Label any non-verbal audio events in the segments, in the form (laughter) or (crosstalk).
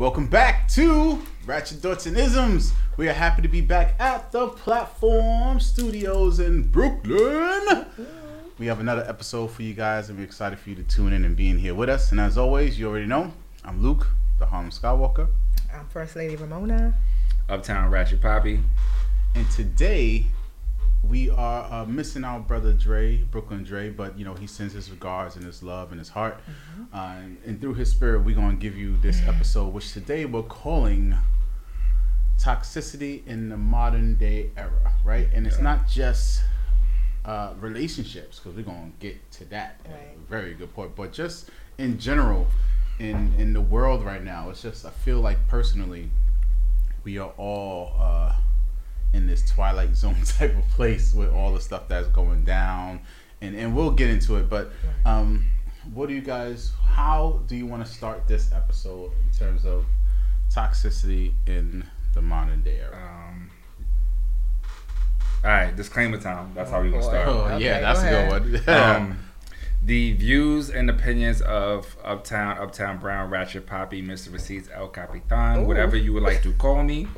Welcome back to Ratchet Thoughts and Isms. We are happy to be back at the Platform Studios in Brooklyn. We have another episode for you guys, and we're excited for you to tune in and being here with us. And as always, you already know, I'm Luke, the Harlem Skywalker. I'm First Lady Ramona. Uptown Ratchet Poppy. And today, we are uh, missing our brother Dre, Brooklyn Dre, but you know he sends his regards and his love and his heart, Mm-hmm. uh, and, and through his spirit, we're gonna give you this episode, which today we're calling toxicity in the modern day era, right? And it's Yeah. not just uh, relationships, because we're gonna get to that. Right. Very good point, but just in general, in in the world right now, it's just I feel like personally, we are all. In this twilight zone (laughs) type of place with all the stuff that's going down. And and we'll get into it but um what do you guys how do you want to start this episode in terms of toxicity in the modern day era? Um, all right, disclaimer time. That's how we're gonna start. oh Okay, yeah that's go a good one. (laughs) Um, the views and opinions of Uptown, Uptown Brown, Ratchet Poppy, Mr. Receipts, El Capitan, Ooh. whatever you would like to call me,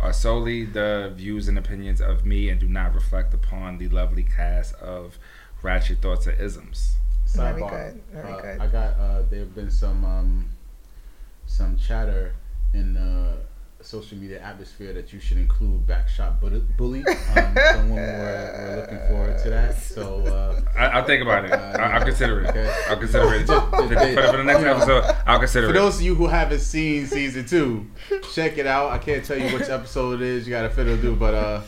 are solely the views and opinions of me and do not reflect upon the lovely cast of Ratchet Thoughts and Isms. Very Sidebar, good, very uh, good. i got uh there have been some um some chatter in the social media atmosphere that you should include backshot bully, bully. um (laughs) some women were, were looking forward to that so uh I, I'll think about it. I, I'll consider it. Okay. I'll consider it. (laughs) For, for the, for the next episode, I'll consider For it. those of you who haven't seen season two, check it out. I can't tell you which episode it is. You got to fiddle do, but uh,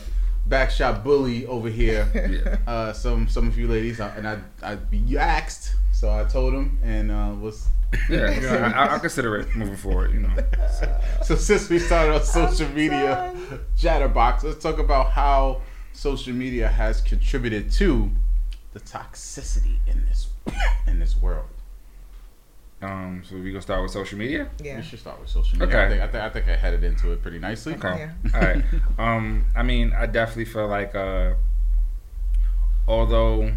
backshot bully over here. Yeah. Uh, some some of you ladies, uh, and I I you asked, so I told him and uh, was Yeah, you know, (laughs) I, I'll consider it moving forward. You know. (laughs) so since we started on social I'm media done. chatterbox, let's talk about how social media has contributed to the toxicity in this in this world. Um, so we gonna start with social media. Yeah. We should start with social media. Okay. I think I, think, I think I headed into it pretty nicely. Okay. Yeah. All right. Um, I mean, I definitely feel like, uh, although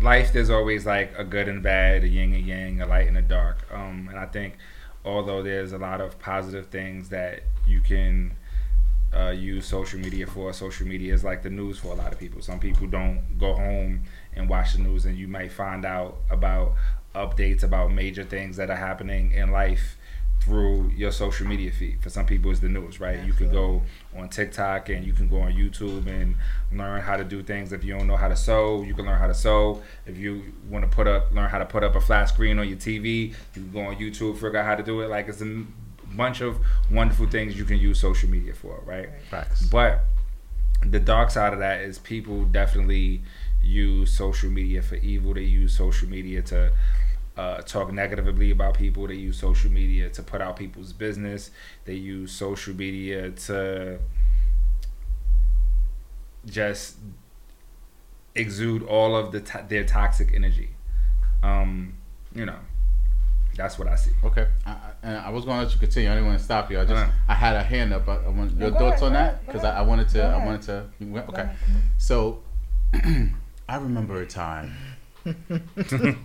life, there's always like a good and bad, a yin and yang, a light and a dark. Um, and I think, although there's a lot of positive things that you can uh, use social media for, social media is like the news for a lot of people. Some people don't go home and watch the news, and you might find out about updates about major things that are happening in life through your social media feed. For some people, it's the news, right? You could go on TikTok and you can go on YouTube and learn how to do things. If you don't know how to sew, you can learn how to sew. If you want to put up, learn how to put up a flat screen on your TV, you can go on YouTube, figure out how to do it. Like it's a bunch of wonderful things you can use social media for, right? Facts. But the dark side of that is people definitely use social media for evil. They use social media to uh, talk negatively about people. They use social media to put out people's business. They use social media to just exude all of the to- their toxic energy. Um, you know, that's what I see. Okay, I, I, and I was going to let you continue. I didn't want to stop you. I just Uh-huh. I had a hand up. I, I want your go thoughts ahead, on that because I, I wanted to. I wanted to. you went- Go Okay, so (clears throat) I remember a time when,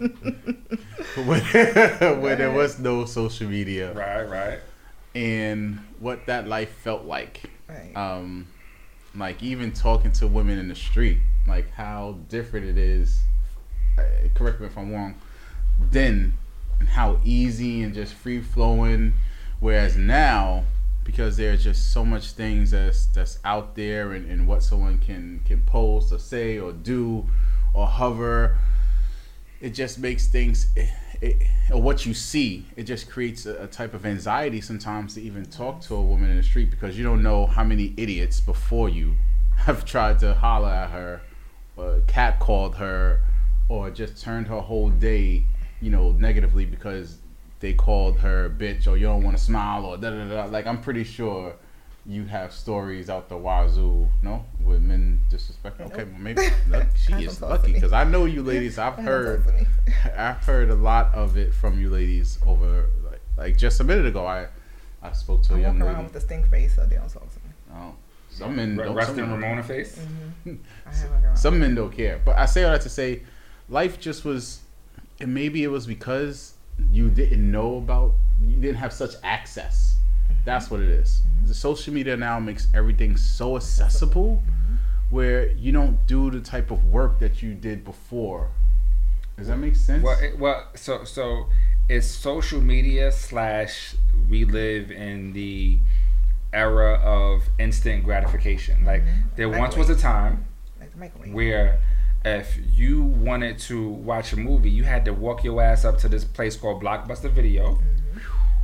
when there was no social media Right, right. and what that life felt like. Right. Um, like even talking to women in the street, like how different it is. uh, Correct me if I'm wrong. Then and how easy and just free flowing, whereas now because there's just so much things that's that's out there and, and what someone can can post or say or do or hover it just makes things it, it, or what you see it just creates a, a type of anxiety sometimes to even talk to a woman in the street because you don't know how many idiots before you (laughs) have tried to holler at her or cat called her or just turned her whole day you know negatively because they called her bitch or you don't want to smile or da da da. Like i'm pretty sure you have stories out the wazoo, no, with men disrespecting. Okay, well maybe (laughs) look, she is lucky because I know you (laughs) ladies. I've heard. (laughs) I've heard a lot of it from you ladies over like, like just a minute ago. I I spoke to a I young walk lady. around with a stink face, so they don't talk to me. Oh, some men Re- don't. Rustin some, Ramona face. Mm-hmm. I have like some men don't care. But I say all that to say, life just was, and maybe it was because you didn't know about. You didn't have such access. That's what it is. The social media now makes everything so accessible, where you don't do the type of work that you did before. Does that make sense? Well, it, well, so so it's social media slash we live in the era of instant gratification. Like there once was a time Like where if you wanted to watch a movie, you had to walk your ass up to this place called Blockbuster Video.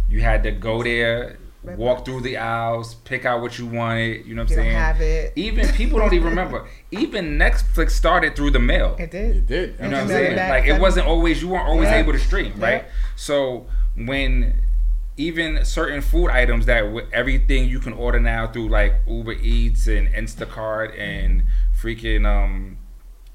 You had to go there, Right. walk through the aisles, pick out what you wanted. You know what I'm don't saying? have it. Even people don't even remember. (laughs) Even Netflix started through the mail. It did. It did. You know what I'm saying? back Like it wasn't always you weren't always Yeah. able to stream, right? Yeah. So when even certain food items that w- everything you can order now through like Uber Eats and Instacart and freaking um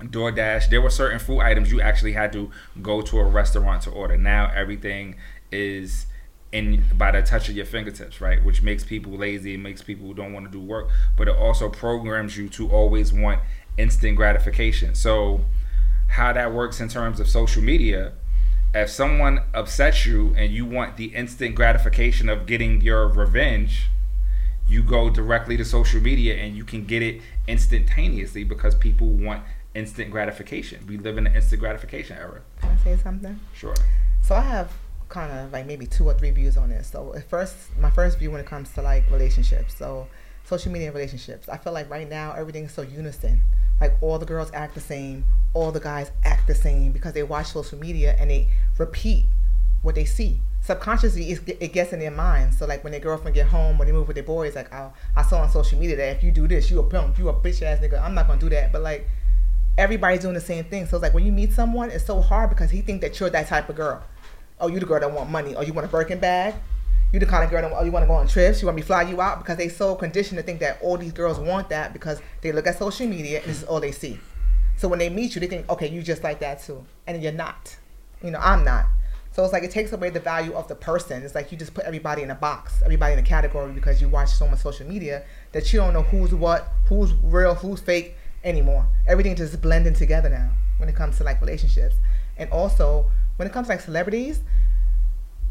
DoorDash, there were certain food items you actually had to go to a restaurant to order. Now everything is in by the touch of your fingertips, right? Which makes people lazy, it makes people who don't want to do work, but it also programs you to always want instant gratification. So how that works in terms of social media, if someone upsets you and you want the instant gratification of getting your revenge, you go directly to social media and you can get it instantaneously because people want instant gratification. We live in an instant gratification era. Can I say something? Sure. So I have kind of like maybe two or three views on this. So at first, my first view when it comes to like relationships. So social media relationships. I feel like right now everything's so unison. Like all the girls act the same, all the guys act the same because they watch social media and they repeat what they see. Subconsciously, it gets in their minds. So like when their girlfriend get home, when they move with their boys, like oh, I saw on social media that if you do this, you a pimp, you a bitch ass nigga. I'm not gonna do that. But like everybody's doing the same thing. So it's like when you meet someone, it's so hard because he think that you're that type of girl. Oh, you the girl that want money. Oh, you want a Birkin bag. You the kind of girl that oh, you want to go on trips. You want me to fly you out because they so conditioned to think that all these girls want that because they look at social media and this is all they see. So when they meet you, they think, okay, you just like that too, and you're not. You know, I'm not. So it's like it takes away the value of the person. It's like you just put everybody in a box, everybody in a category because you watch so much social media that you don't know who's what, who's real, who's fake anymore. Everything just blending together now when it comes to like relationships. And also when it comes to like celebrities,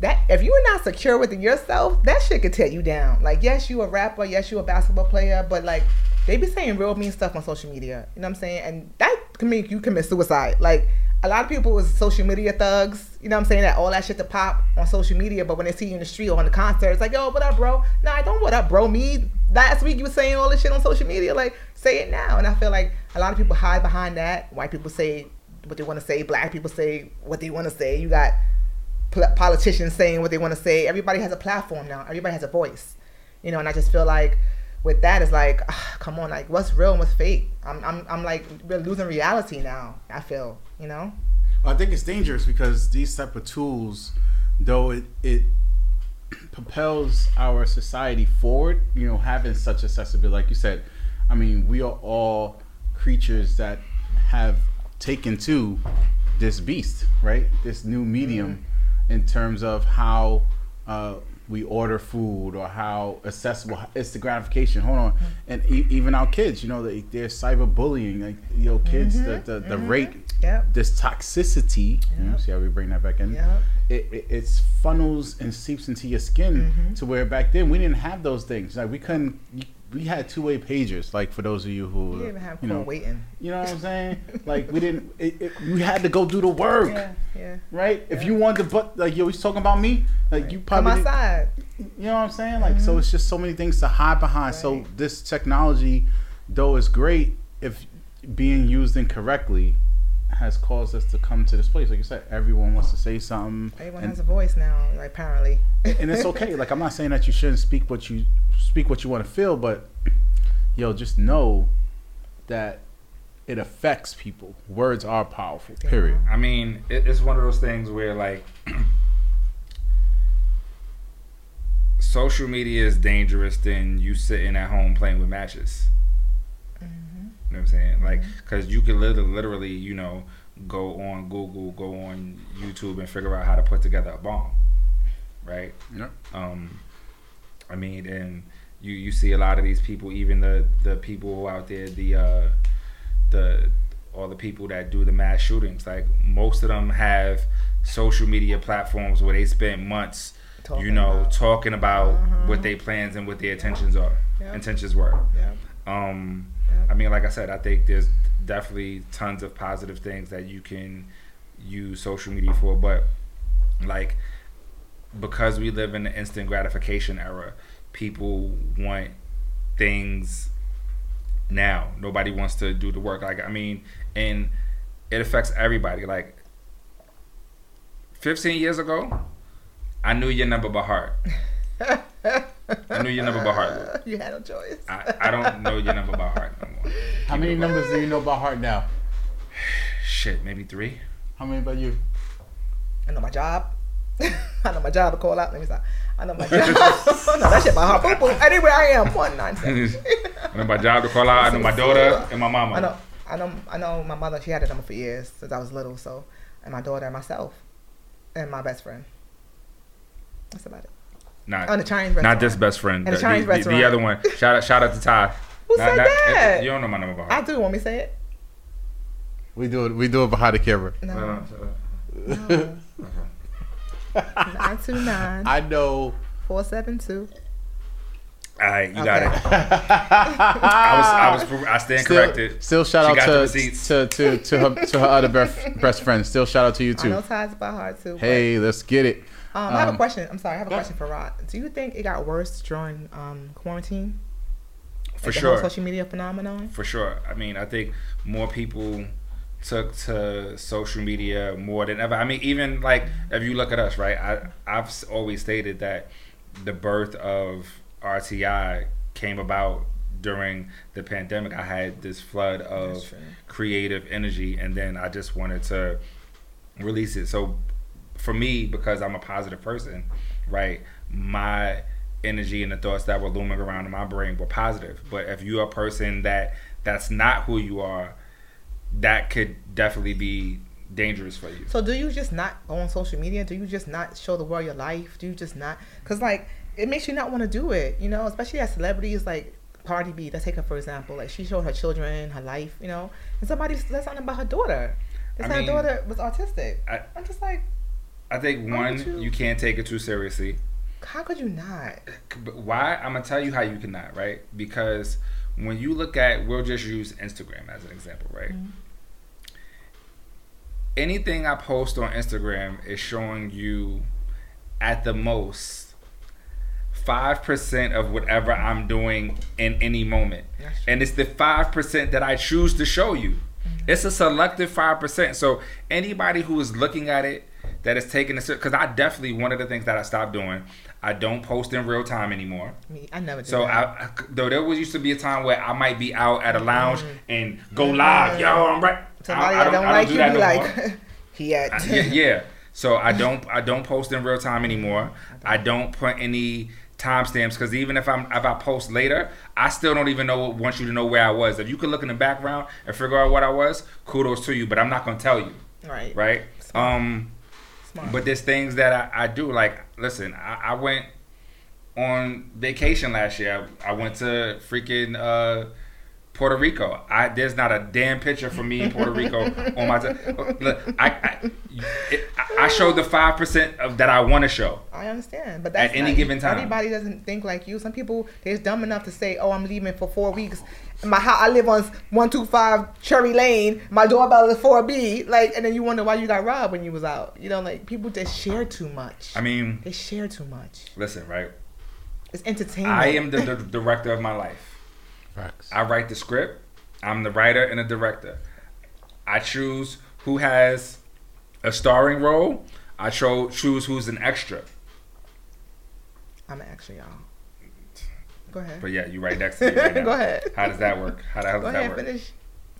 that if you're not secure within yourself, that shit could tear you down. Like, yes, you a rapper, yes, you a basketball player, but like they be saying real mean stuff on social media. You know what I'm saying? And that can make you commit suicide. Like a lot of people was social media thugs. You know what I'm saying? That all that shit to pop on social media, but when they see you in the street or on the concert, it's like, yo, what up, bro? Nah, I don't what up, bro. Me last week you was saying all this shit on social media. Like, say it now. And I feel like a lot of people hide behind that. White people say what they want to say. Black people say what they want to say. You got politicians saying what they want to say. Everybody has a platform now. Everybody has a voice. You know, and I just feel like with that it's like, ah, come on, like what's real and what's fake? I'm, I'm, I'm like we're losing reality now. I feel, you know. I think it's dangerous because these type of tools, though it it propels our society forward, you know, having such accessibility, like you said, I mean, we are all creatures that have taken to this beast, right? This new medium in terms of how uh, we order food or how accessible it's the gratification. Hold on, and e- even our kids, you know, they, they're cyberbullying, like you know, kids, the the, the rate, Yep. this toxicity. You know, see how we bring that back in? Yep. It, it it's funnels and seeps into your skin Mm-hmm. to where back then we didn't have those things. Like we couldn't. We had two way pagers. Like for those of you who, We didn't have you know, waiting. you know what I'm saying? like we didn't. It, it, we had to go do the work, Yeah, yeah. right? If you wanted to, but like you was talking about me, like you Come probably, didn't- outside. you know what I'm saying? Like so, mm-hmm. it's just so many things to hide behind. So this technology, though, is great if being used incorrectly, has caused us to come to this place. Like you said, everyone wants to say something, Everyone and, has a voice now, like, apparently. (laughs) and it's (laughs) okay. Like I'm not saying that you shouldn't speak what you speak what you want to feel, but (clears throat) yo, just know that it affects people. Words are powerful. Period. I mean, it, it's one of those things where like (clears throat) social media is dangerous than you sitting at home playing with matches. You know what I'm saying? Like, because you can literally, literally, you know, go on Google, go on YouTube, and figure out how to put together a bomb, right? Yep. Um, I mean, and you you see a lot of these people, even the the people out there, the uh, the all the people that do the mass shootings. Like most of them have social media platforms where they spend months, Talking you know, about- talking about Uh-huh. what their plans and what their intentions are. Yeah. Intentions were. Yeah. Um, Yeah. I mean, like I said, I think there's definitely tons of positive things that you can use social media for, but like because we live in the instant gratification era, people want things now. Nobody wants to do the work. Like I mean, and it affects everybody. Like 15 years ago, I knew your number by heart. (laughs) I knew your number by heart. (laughs) You had no choice. I, I don't know your number by heart no more. How many numbers do you know by heart now? Shit, maybe three. How many about you? I know my job. (laughs) I know my job to call out. Let me stop. I know my (laughs) job. no, that shit by heart. Boom, boom. Anywhere I am, one nine seven. I know my job to call out. I know my daughter and my mama. I know, I know, I know. My mother, she had a number for years since I was little. So, and my daughter, and myself, and my best friend. That's about it. Not, On the Chinese not this best friend. And the the, Chinese the- the other one. Shout out, shout out to Ty. Who Not- said not- that? You don't know my number by I do. Want me to say it? We do it. We do it behind the camera. No. Uh, no. (laughs) Nine two nine I know. four seven two. All right, you Okay. got it. (laughs) I was, I was, I stand Still, corrected. still shout She out to, to to to her to her other best best friend. Still shout out to you too. I know too. ties by heart too. Hey, let's get it. Um, I have a Um, question. I'm sorry. I have a question for Rod. Do you think it got worse during um, quarantine? For Like sure. social media phenomenon. For sure. I mean, I think more people took to social media more than ever. I mean, even like if you look at us, right? I I've always stated that the birth of RTI came about during the pandemic. I had this flood of creative energy, and then I just wanted to release it. So for me, because I'm a positive person, right? My energy and the thoughts that were looming around in my brain were positive. But if you're a person that that's not who you are, that could definitely be dangerous for you. So do you just not go on social media? Do you just not show the world your life? Do you just not? Because like it makes you not want to do it. You know, especially as celebrities like Cardi B. Let's take her for example. Like she showed her children, her life. You know, and somebody said something about her daughter. They I mean, her daughter was autistic. I- I'm just like, I think one, you- you can't take it too seriously. how could you not? Why? I'm gonna tell you how you cannot, right? Because when you look at, we'll just use Instagram as an example, right? Mhm. Anything I post on Instagram is showing you, at the most, five percent of whatever I'm doing in any moment, and it's the five percent that I choose to show you. It's a selective five percent. So anybody who is looking at it that is taking it because I definitely one of the things that I stopped doing. I don't post in real time anymore. Me, I never did So that. I, I- though there was used to be a time where I might be out at a lounge Mhm. and go live, yo, I'm right. Somebody I, I don't, I like do you that be no like, (laughs) he had. I- yeah, yeah. So I (laughs) don't I don't post in real time anymore. I don't put any timestamps because even if I'm if I post later, I still don't even know want you to know where I was. If you could look in the background and figure out what I was, kudos to you. But I'm not gonna tell you, right. right? Um, Smart. but there's things that I, I do. Like, listen, I, I went on vacation last year. I, I went to freaking uh, Puerto Rico. I there's not a damn picture for me in Puerto Rico (laughs) on my. T- look, I, I, it, I showed the five percent of that I want to show. I understand, but that's At any not- given time. Everybody doesn't think like you. Some people they're dumb enough to say, "Oh, I'm leaving for four weeks. My house, I live on one two five Cherry Lane. My doorbell is four B." Like, and then you wonder why you got robbed when you was out. You know, like people just share too much. I mean, they share too much. listen, right? It's entertainment. I am the, the director of my life. Facts. I write the script. I'm the writer and the director. I choose who has a starring role. I cho- choose who's an extra. I'm actually y'all. Go ahead. But yeah, you right next to me right (laughs) now. Go ahead. How does that work? How the hell Go does that ahead. work? Finish.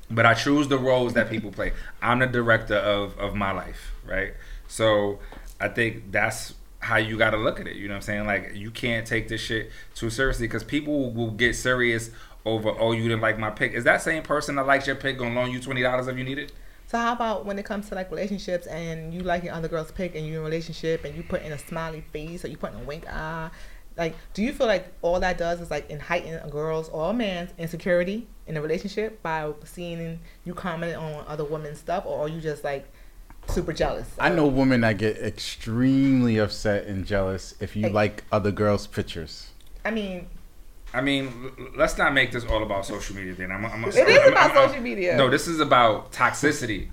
But I choose the roles that people play. I'm the director of, of my life, right? So I think that's how you got to look at it. You know what I'm saying? Like you can't take this shit too seriously because people will get serious over, oh, you didn't like my pick. Is that same person that likes your pick gonna loan you twenty dollars if you need it? So how about when it comes to like relationships and you like your other girl's pick and you're in a relationship and you put in a smiley face or you put in a wink eye? Like, do you feel like all that does is like in heighten a girl's or a man's insecurity in a relationship by seeing you comment on other women's stuff, or are you just like super jealous? I know women that get extremely upset and jealous if you Hey. like other girls' pictures. I mean, I mean, let's not make this all about social media. Then I'm. I'm, I'm It is about social media. No, this is about toxicity.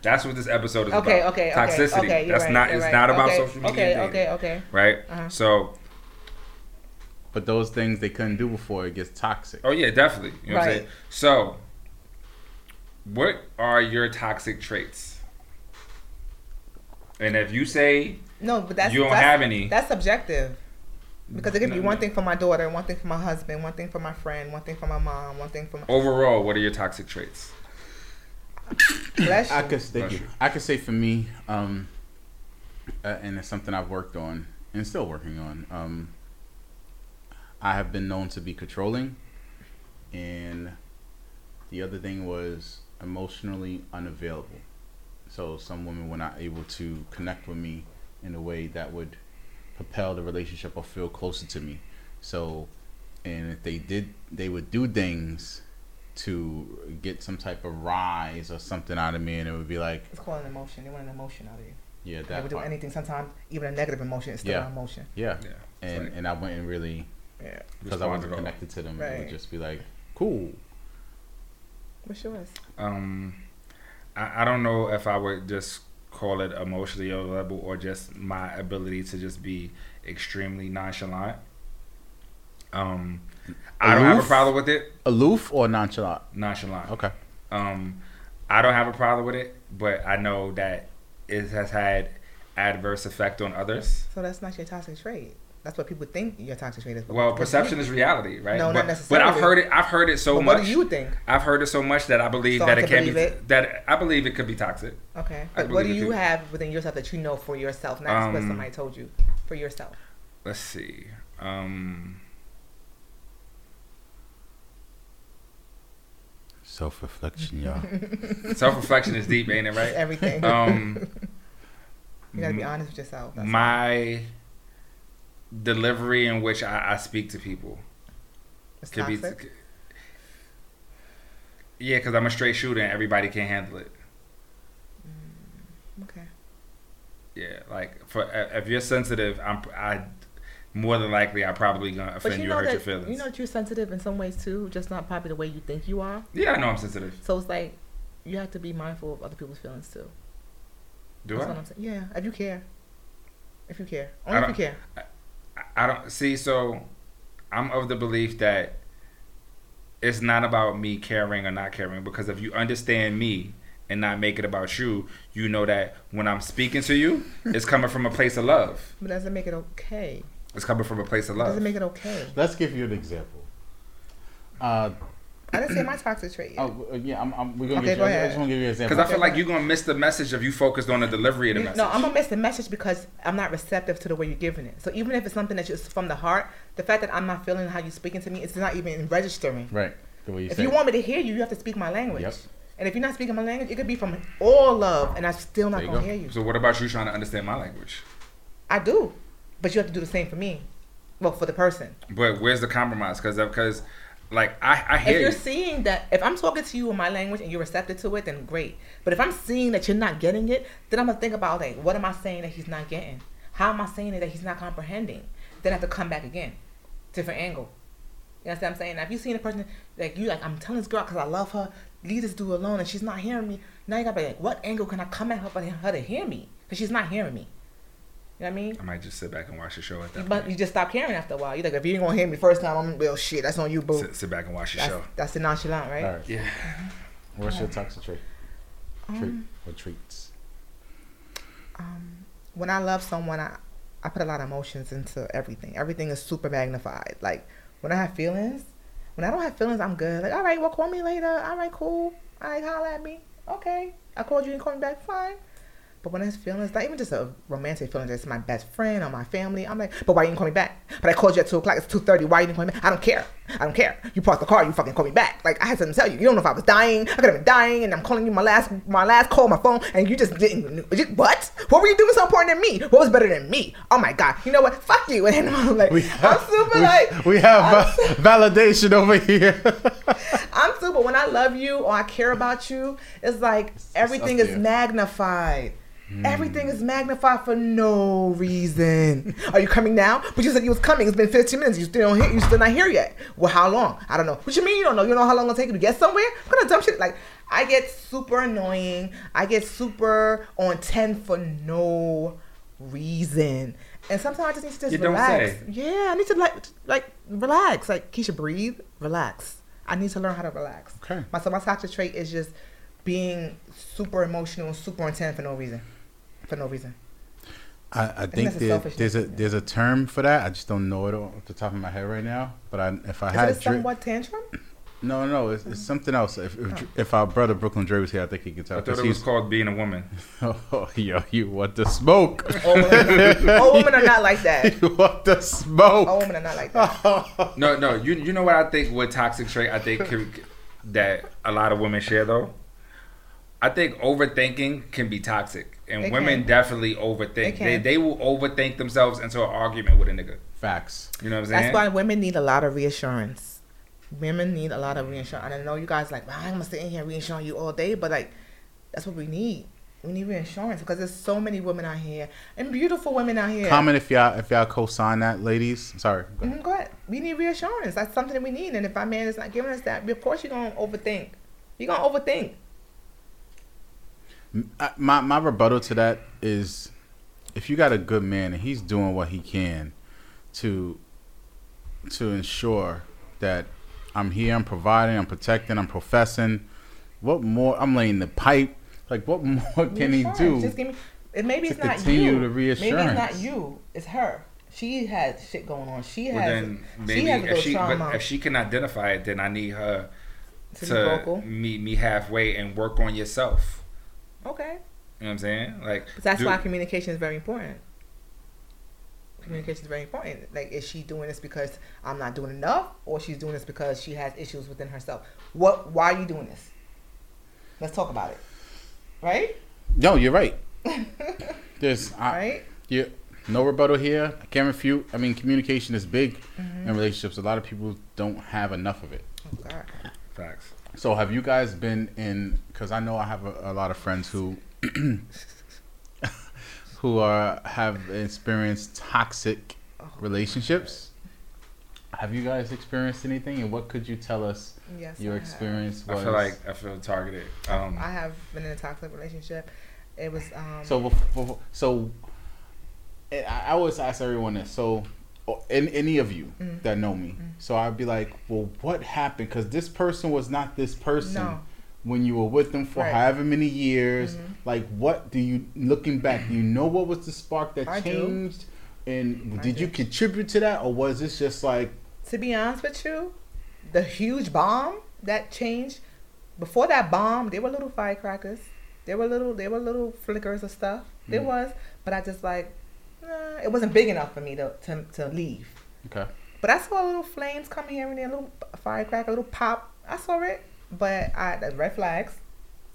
That's what this episode is okay, about. okay, okay, Toxicity. okay. You're That's right, not. It's right. not about okay, social media. Okay, dating, okay, okay. Right. Uh-huh. So, But those things they couldn't do before it gets toxic. oh yeah, definitely. You know what I'm saying? So, what are your toxic traits? And if you say No, but that's you don't that's, have any, That's subjective. Because it could be No, one no. thing for my daughter, one thing for my husband, one thing for my friend, one thing for my mom, one thing for my overall, what are your toxic traits? bless I could thank Bless you. you. I could say for me, um, uh, and it's something I've worked on and still working on. Um, I have been known to be controlling, and the other thing was emotionally unavailable. So some women were not able to connect with me in a way that would propel the relationship or feel closer to me. So, and if they did, they would do things to get some type of rise or something out of me, and it would be like, It's called an emotion. They want an emotion out of you. yeah, They that would do anything. Sometimes even a negative emotion is still Yeah. an emotion. Yeah, Yeah. And like- and I wouldn't really Yeah. because I wasn't connected to them. It would just be like, cool. What's yours? um, I, I don't know if I would just call it emotionally available or just my ability to just be extremely nonchalant. Um, I don't have a problem with it. Aloof or nonchalant? Nonchalant. Okay. Um, I don't have a problem with it, but I know that it has had adverse effect on others. So that's not your toxic trait. That's what people think your toxic trait is. Well, perception is reality, right? No, but, not But I've necessarily. heard it. I've heard it so But much. what do you think? I've heard it so much that I believe So that I it can can be it? that I believe it could be toxic. Okay. But what do you too. have within yourself that you know for yourself, not just what Um, somebody told you for yourself? Let's see. Um, Self reflection, y'all. (laughs) Self reflection is deep, ain't it? It's Right. everything. Um, (laughs) you gotta be honest with yourself. That's all. my delivery in which I, I speak to people It's could be. Yeah, because I'm a straight shooter and everybody can handle it. Mm, okay. Yeah, like for uh, if you're sensitive, I'm I more than likely I probably gonna offend you you, know or hurt your that feelings. you know that you're sensitive in some ways too, just not probably the way you think you are. yeah, I know I'm sensitive. So it's like you have to be mindful of other people's feelings too. Do That's I? what I'm saying. Yeah, if you care. If you care. Only if you care. I- I don't see. So, I'm of the belief that it's not about me caring or not caring because if you understand me and not make it about you, you know that when I'm speaking to you, (laughs) it's coming from a place of love. But doesn't make it okay. It's coming from a place of love. doesn't make it okay. Let's give you an example. Uh, I didn't say my toxic trait. Yet. oh, uh, yeah, I'm, I'm, we're gonna Okay, get you, go I just want to give you an example. Because I feel like you're gonna miss the message if you focused on the delivery of the You- message. no, I'm gonna miss the message because I'm not receptive to the way you're giving it. So even if it's something that's just from the heart, the fact that I'm not feeling how you're speaking to me, it's not even registering. right. The way you If say you it. want me to hear you, you have to speak my language. Yep. And if you're not speaking my language, it could be from all love, and I'm still not gonna go. hear you. So what about you trying to understand my language? I do, but you have to do the same for me. Well, for the person. But where's the compromise? Because because like I I hear If you're you. seeing that, if I'm talking to you in my language and you're receptive to it, then great. But if I'm seeing that you're not getting it, then I'm gonna think about like, what am I saying that he's not getting? How am I saying it that he's not comprehending? Then I have to come back again, different angle. You understand what I'm saying? Now, if you seen a person like you, like I'm telling this girl because I love her, leave this dude alone, and she's not hearing me. Now you gotta be like, what angle can I come at her for her to hear me? Because she's not hearing me. You know what I mean? I might just sit back and watch the show at that But point. you just stop caring after a while. You're like, if you ain't gonna hear me first time, I'm well, shit. That's on you, boo. Sit, sit back and watch the That's, show. that's the nonchalant, right? All right. Yeah. What's your toxic trait? Trait Um, or traits? um, when I love someone, I, I put a lot of emotions into everything. Everything is super magnified. Like when I have feelings, when I don't have feelings, I'm good. Like, all right, well, call me later. All right, cool. All right, holla at me. Okay. I called you and called me back. Fine. But when it's feelings, not even just a romantic feeling, just my best friend or my family, I'm like, but why you didn't you call me back? But I called you at two o'clock. It's two thirty. Why you didn't call me back? I don't care. I don't care. You parked the car. You fucking call me back. Like I had something to tell you. You don't know if I was dying. I could have been dying, and I'm calling you my last my last call, my phone, and you just didn't. What? What were you doing so important than me? What was better than me? Oh my god. You know what? Fuck you. (laughs) And I'm like, We I'm super we, like we have I'm validation over here. (laughs) I'm super. When I love you or I care about you, it's like everything is there. Magnified. Everything is magnified for no reason. Are you coming now? But you said you was coming. It's been 15 minutes. You still don't hear. You still not here yet. Well, how long? I don't know. What you mean you don't know? You know how long it'll take you to get somewhere? I'm gonna dump shit? Like I get super annoying. I get super on 10 for no reason. And sometimes I just need to just You don't relax. Yeah, I need to like like relax. Like Keisha, breathe, relax. I need to learn how to relax. Okay. My so my toxic trait is just being super emotional super intense for no reason. For no reason. I, I think that's a there, there's a there's a term for that. I just don't know it off the top of my head right now. But I, if I Is had it a Dre- somewhat tantrum? no, no, it's, it's oh. something else. If, if oh. if our brother Brooklyn Dre was here, I think he could tell. I thought 'cause it was called being a woman. (laughs) Oh, yo, you want the smoke? All (laughs) oh, women, all women are not like that. (laughs) you want the smoke? All women are not like that. No, no. You you know what I think? What toxic trait I think can, that a lot of women share though. I think overthinking can be toxic, and It women can. definitely overthink. can. They they will overthink themselves into an argument with a nigga. Facts. You know what I'm saying? That's why women need a lot of reassurance. Women need a lot of reassurance. And I know you guys like, "Well, I'm gonna sit in here reassuring you all day, but like, that's what we need. We need reassurance because there's so many women out here and beautiful women out here. Comment if y'all if y'all co-sign that, ladies. Sorry. Go ahead. Mhm, go ahead. We need reassurance. That's something that we need. And if our man is not giving us that, of course you're gonna overthink. You're gonna overthink. I- my my rebuttal to that is if you got a good man and he's doing what he can to to ensure that I'm here, I'm providing, I'm protecting, I'm professing. What more? I'm laying the pipe. Like what (laughs) more can he do? Just give me. It, maybe to it's not you. the Maybe it's not you. It's her. She has shit going on. She has. Well, then maybe she has a if little she trauma but if she can identify it, then I need her to to meet me halfway and work on yourself. Okay. You know what I'm saying? Like But that's do- why communication is very important. Communication is very important. Like, is she doing this because I'm not doing enough, or she's doing this because she has issues within herself? What? Why are you doing this? Let's talk about it. Right? No, you're right. (laughs) There's I, Right? Yeah, no rebuttal here. I can't refute. I mean, communication is big Mm-hmm. in relationships. A lot of people don't have enough of it. Oh God. facts. So, have you guys been in? Because I know I have a, a lot of friends who (coughs) who are have experienced toxic relationships. Have you guys experienced anything, and what could you tell us Yes. your I have. experience I was? feel like I feel targeted. Um, I have been in a toxic relationship. It was um. So, bef- bef- so I I always ask everyone this. So, or an- any of you Mm. that know me, so I'd be like, well, what happened? Because this person was not this person No. when you were with them for Right. however many years. Mhm. Like, what do you looking back? Do you know what was the spark that I do. changed? And I did you contribute to that, or was this just like to be honest with you, the huge bomb that changed before that bomb, there were little firecrackers. There were little there were little flickers of stuff. There Mm. was, but I just like nah, it wasn't big enough for me to, to to leave. okay? But I saw little flames come here and there, a little firecracker, a little pop. I saw it, but I the red flags,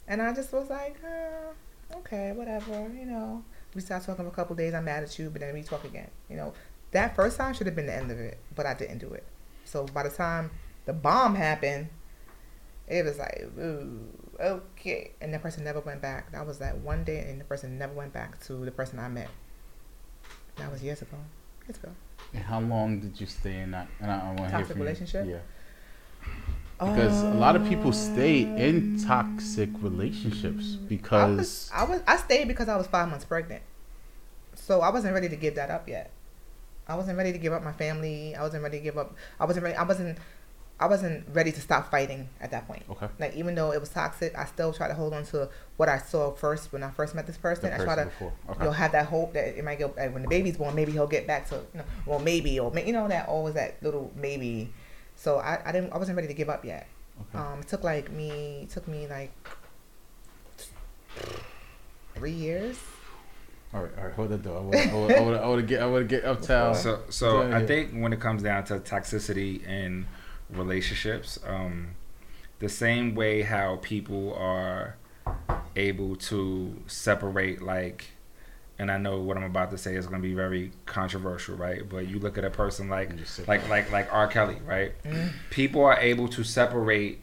and I just was like, uh, okay, whatever, you know. We start talking for a couple days. I'm mad at you, but then we talk again. You know, that first time should have been the end of it, but I didn't do it. So by the time the bomb happened, it was like, ooh, okay. And the person never went back. That was that one day, and the person never went back to the person I met. That was years ago. Years ago. And how long did you stay in that? And I, I want to hear Toxic from you. relationship? Yeah. Because a lot of people stay in toxic relationships I because was, I was I stayed because I was five months pregnant, so I wasn't ready to give that up yet. I wasn't ready to give up my family. I wasn't ready to give up. I wasn't ready. I wasn't. I wasn't ready to stop fighting at that point. okay. Like even though it was toxic, I still try to hold on to what I saw first when I first met this person. The I try person to before. you Okay. know have that hope that it might go like, when the baby's born. Maybe he'll get back to you know, well maybe or may- you know that always that little maybe. So I, I didn't. I wasn't ready to give up yet. Okay. Um, it took like me, it took me like three years All right, all right, hold the door. I would, I would, I would, I would get, I would get uptown. So, so I think when it comes down to toxicity in relationships, um, the same way how people are able to separate, like, and I know what I'm about to say is going to be very controversial, right? But you look at a person like, And just sit like, like, like R. Kelly, right? People are able to separate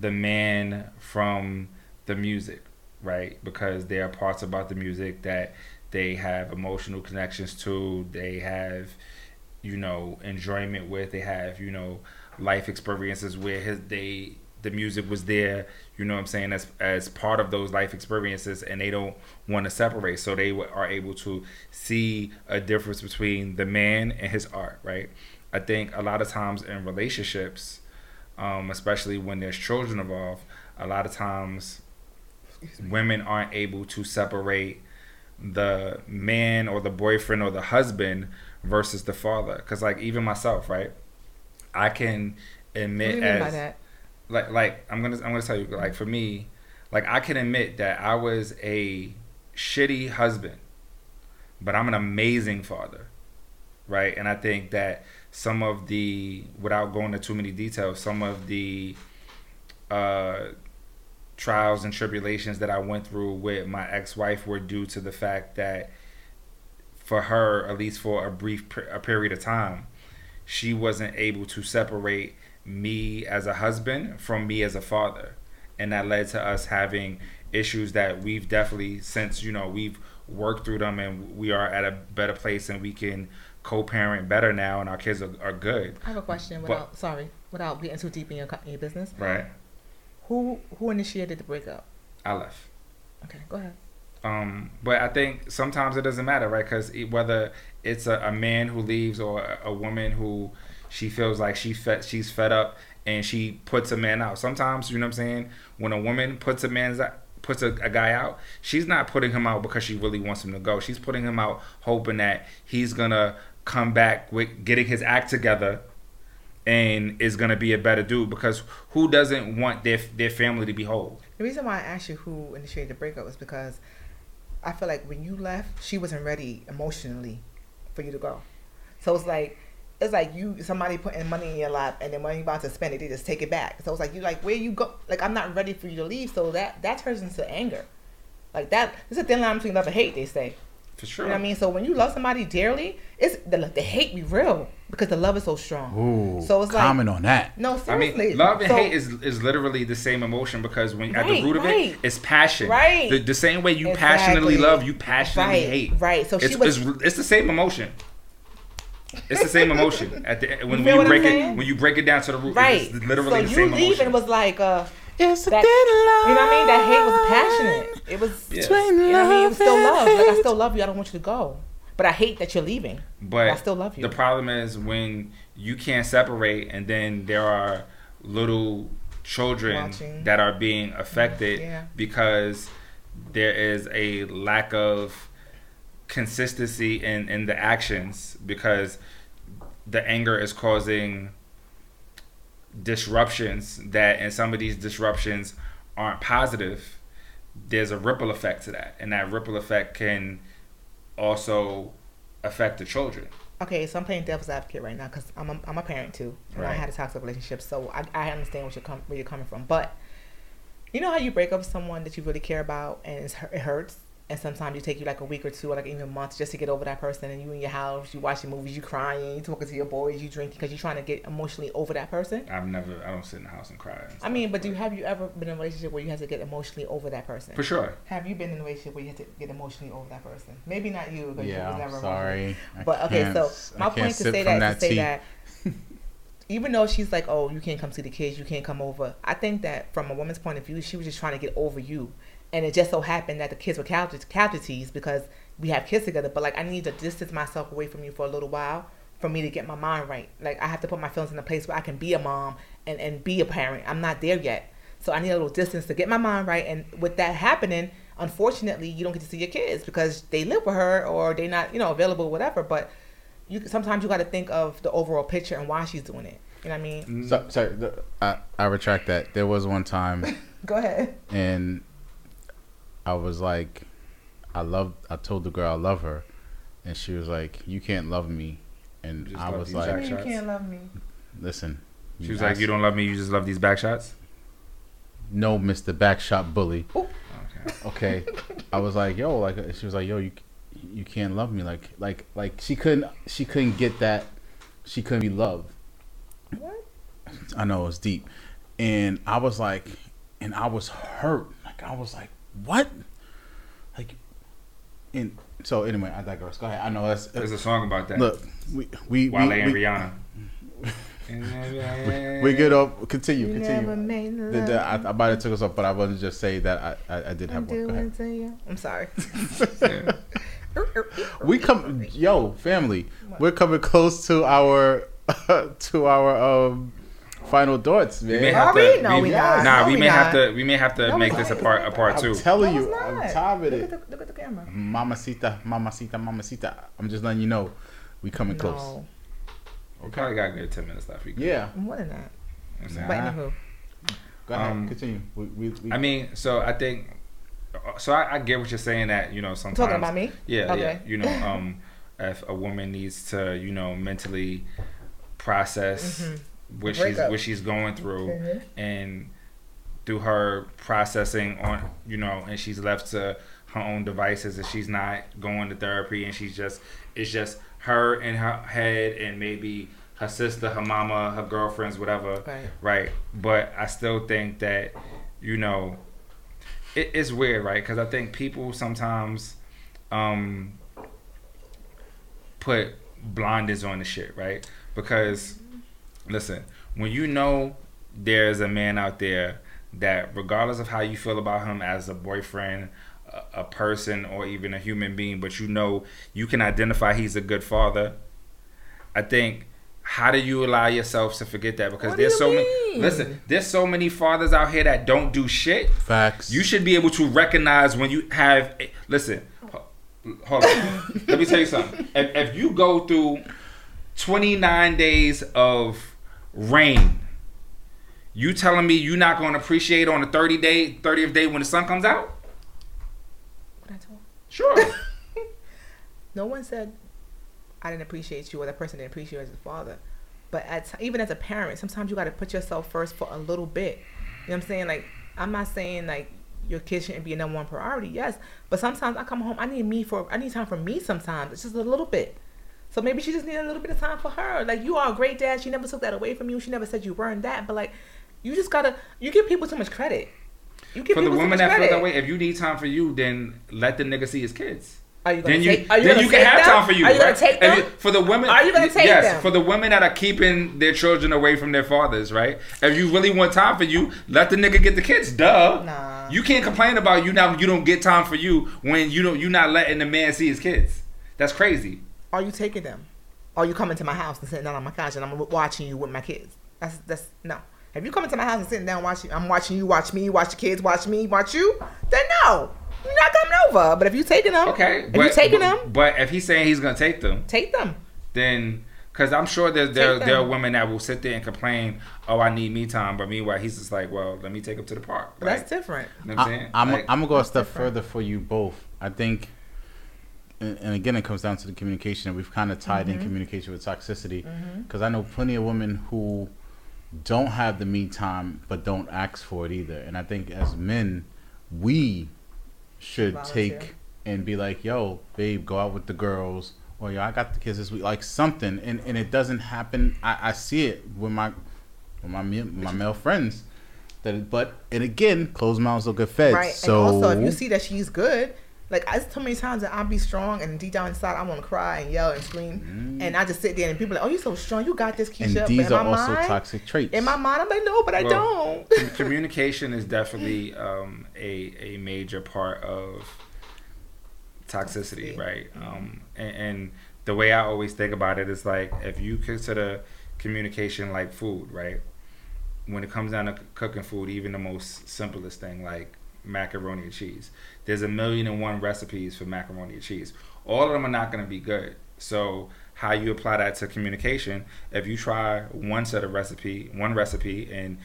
the man from the music, right? Because there are parts about the music that they have emotional connections to, they have, you know, enjoyment with, they have, you know, life experiences where his they the music was there, you know what I'm saying, as as part of those life experiences and they don't want to separate. So they w- are able to see a difference between the man and his art, right? I think a lot of times in relationships, um, especially when there's children involved, a lot of times women aren't able to separate the man or the boyfriend or the husband versus the father. Because like even myself, right? I can What do admit you mean by as that? like like I'm gonna I'm gonna tell you like for me, like I can admit that I was a shitty husband, but I'm an amazing father, right? And I think that some of the without going into too many details, some of the uh, trials and tribulations that I went through with my ex-wife were due to the fact that for her, at least for a brief per- a period of time, she wasn't able to separate me as a husband from me as a father. And that led to us having issues that we've definitely, since, you know, we've worked through them and we are at a better place and we can co parent better now and our kids are, are good. I have a question. But- Without sorry, without getting too deep in your, in your business, Right? who who initiated the breakup? I left. Okay, go ahead. Um, but I think sometimes it doesn't matter, right? Because whether it's a, a man who leaves or a, a woman who she feels like she fed, she's fed up and she puts a man out. Sometimes, you know what I'm saying? When a woman puts a man's puts a, a guy out, she's not putting him out because she really wants him to go. She's putting him out hoping that he's gonna come back with getting his act together and is gonna be a better dude. Because who doesn't want their their family to be whole? The reason why I asked you who initiated the breakup was because I feel like when you left, she wasn't ready emotionally for you to go. So it's like it's like you somebody putting money in your lap and then when you're about to spend it, they just take it back. So it's like you like where you go like I'm not ready for you to leave. So that that turns into anger. Like that there's a thin line between love and hate, they say. For sure. You know what I mean? So when you love somebody dearly, it's the, the hate be real because the love is so strong. Ooh, So it's like- comment on that. No, I seriously. mean, love and So- hate is is literally the same emotion because when at the root of right. it, it's passion. Right. The, the same way you Exactly. passionately love, you passionately Right, hate. right. So she it's, was- it's it's the same emotion. It's the same emotion (laughs) at the when, feel when you break it when you break it down to the root. Right. It's literally so the you same leaving emotion. was like uh It's that, you know what I mean? That hate was passionate. It was Yeah. you know what I mean? It was still love. Like I still love you. I don't want you to go. But I hate that you're leaving. But I still love you. The problem is when you can't separate, and then there are little children Watching. that are being affected Yeah. because there is a lack of consistency in, in the actions because the anger is causing disruptions that and some of these disruptions aren't positive there's a ripple effect to that and that ripple effect can also affect the children Okay, so I'm playing devil's advocate right now because I'm a, I'm a parent too, and I had a toxic relationship, so I, I understand what you're com- where you're coming from. But you know how you break up with someone that you really care about, and it's, it hurts, and sometimes you take you like a week or two, or like even a month, just to get over that person, and you in your house, you watching movies, you crying, you talking to your boys, you drinking because you're trying to get emotionally over that person. i've never i don't sit in the house and cry and I mean, but do you have you ever been in a relationship where you had to get emotionally over that person? for sure Have you been in a relationship where you had to get emotionally over that person? Maybe not you because you Yeah, was I'm never emotionally sorry. I but okay, so my point to say from that, to say that (laughs) even though she's like, oh, you can't come see the kids, you can't come over. I think that from a woman's point of view, she was just trying to get over you, and it just so happened that the kids were casualties, because we have kids together. But like, I need to distance myself away from you for a little while for me to get my mind right. Like, I have to put my feelings in a place where I can be a mom and and be a parent. I'm not there yet, so I need a little distance to get my mind right. And with that happening, unfortunately, you don't get to see your kids because they live with her or they're not, you know, available, whatever. But you sometimes you got to think of the overall picture and why she's doing it. You know what I mean? So, sorry, the- I, I retract that. There was one time, (laughs) Go ahead. and I was like, I love. I told the girl I love her, and she was like, "You can't love me," and I was like, "You can't love me. "Listen." She was like, "You don't love me. You just love these back shots." No, Mister Backshot Bully. Oh. Okay. Okay, (laughs) I was like, "Yo," like she was like, "Yo, you you can't love me." Like like like she couldn't she couldn't get that. She couldn't be loved. What? I know it's deep, and I was like, and I was hurt. Like I was like, what? Like, and so anyway, I digress. Go ahead. I know that's There's a song about that. look. We we Wale we, and we, Rihanna. (laughs) we, we get up. Continue. You never Continue. made love. The, the, I, I might have took us off, but I wanted to just say that I, I, I did I'm have one. Go ahead. doing to you. I'm sorry. (laughs) (laughs) We come, yo, family. We're coming close to our to our um final thoughts, We may man. have to. we? No, we not. Nah, No, we we may have to. We may have to No, make this a part a part I'm telling you, it's I'm tired of look. At the, look at the camera. Mamacita, mamacita, mamacita. I'm just letting you know, we coming close. No, We probably got a good ten minutes left. We could- Yeah. more than that. I'm. But Nah. anywho, Go ahead. Um, Continue. We, we, we, I mean, so I think, so I, I get what you're saying that you know sometimes talking about me. Yeah, Okay. yeah. You know, um, if a woman needs to, you know, mentally process Mhm. What she's what she's going through, Mhm. and through her processing on, you know, and she's left to her own devices, and she's not going to therapy, and she's just it's just her in her head, and maybe her sister, her mama, her girlfriends, whatever Right. right? But I still think that, you know, it, it's weird, right? Because I think people sometimes um, put blinders on the shit, right? Because, listen, when you know there's a man out there that, regardless of how you feel about him as a boyfriend, a, a person, or even a human being, but you know you can identify he's a good father, I think. How do you allow yourself to forget that? Because What do there's you so many. Listen, there's so many fathers out here that don't do shit. facts. You should be able to recognize when you have. a, Listen, hold on. (laughs) Let me tell you something. If, if you go through 29 days of rain, you telling me you're not going to appreciate on the 30 day, 30th day when the sun comes out? What I told- Sure. (laughs) (laughs) No one said I didn't appreciate you or that person didn't appreciate you as a father. But at, even as a parent, sometimes you got to put yourself first for a little bit. You know what I'm saying? Like, I'm not saying like your kid shouldn't be a number one priority. Yes, but sometimes I come home, I need me for, I need time for me. Sometimes it's just a little bit. So maybe she just needed a little bit of time for her. Like you are a great dad. She never took that away from you. She never said you weren't that. But like, you just gotta, you give people too much credit. You give for the people too women much that feel credit. that way, if you need time for you, then let the nigga see his kids. Are you gonna Then you, take? Are you then you can have them? time for you. Are you right? gonna take them? you- for the women? Are you gonna take yes, them? for the women that are keeping their children away from their fathers, right? If you really want time for you, let the nigga get the kids. Duh. Nah. You can't complain about you now. You don't get time for you when you don't. You're not letting the man see his kids. That's crazy. Are you taking them? Are you coming to my house and sitting down on my couch and I'm watching you with my kids? That's that's no. If you coming to my house and sitting down watching, I'm watching you watch me, watch the kids, watch me, watch you. Then no, you're not coming over. But if you taking them, Okay. if but, you taking but, them, but if he's saying he's gonna take them, take them. then because I'm sure that there there are women that will sit there and complain, "Oh, I need me time," but meanwhile he's just like, "Well, let me take him to the park." Like, that's different. you know what I'm I, saying? I'm, Like, I'm gonna go a step different. further for you both. I think, and, and again, it comes down to the communication. And we've kind of tied Mm-hmm. in communication with toxicity, because I know plenty of women who don't have the me time, but don't ask for it either. And I think as men, we should Volunteer. take and be like, "Yo, babe, go out with the girls." Or yo, I got the kids this week, like something, and, and it doesn't happen. I, I see it with my with my my male friends, that it, but and again, closed mouths don't get fed. right. So and also, if you see that she's good, like I so many times that I'll be strong and deep down inside I want to cry and yell and scream, and I just sit there and people are like, "Oh, you're so strong. You got this, Mm-hmm. and these but in are my also mind, toxic traits. In my mind, I'm like, "No, but I Well, don't." (laughs) communication is definitely um, a a major part of toxicity, Toxicity. right? Um, and, and the way I always think about it is like if you consider communication like food, right? When it comes down to cooking food, even the most simplest thing like macaroni and cheese, there's a million and one recipes for macaroni and cheese. All of them are not going to be good. So how you apply that to communication? If you try one set of recipe, one recipe, and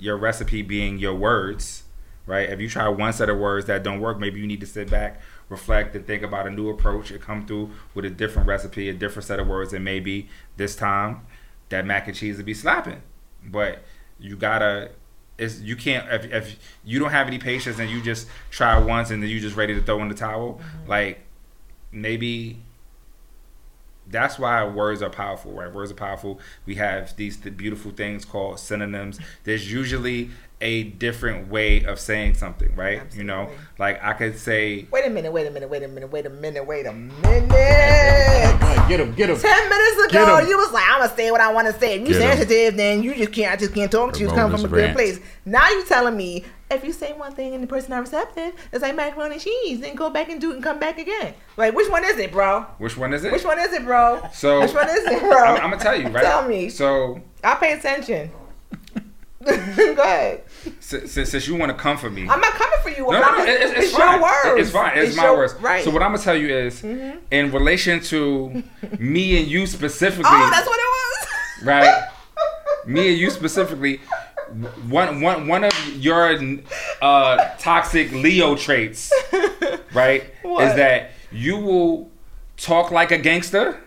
your recipe being your words, right? If you try one set of words that don't work, maybe you need to sit back, reflect, and think about a new approach and come through with a different recipe, a different set of words, and maybe this time that mac and cheese will be slapping. But you gotta. It's, you can't if, if you don't have any patience and you just try once and then you just ready to throw in the towel mm-hmm. like maybe that's why words are powerful, right? Words are powerful. We have these th- beautiful things called synonyms. There's usually a different way of saying something, right? You know, like I could say, Wait a minute, wait a minute, wait a minute, wait a minute, wait a minute. Get him, get him. Ten minutes Get ago, 'em. you was like, "I'm gonna say what I want to say." If you sensitive, then you just can't. I just can't talk to you. It's coming from a good place. Now you telling me if you say one thing and the person not receptive, it's like macaroni and cheese. Then go back and do it and come back again. Like, which one is it, bro? which one is it? Which one is it, bro? So which one is it, (laughs) bro? I'm, I'm gonna tell you, right? Tell me. So I pay attention. (laughs) go ahead. since, since you want to come for me, I'm not coming for you. No, no, no, just- it- it's, it's, your words. It's fine. It's, my your- words. Right. So what I'm gonna tell you is, in relation to (laughs) me and you specifically, oh, that's what it was. (laughs) right? me and you specifically, one one one of your uh, toxic Leo traits, right, What? is that you will talk like a gangster.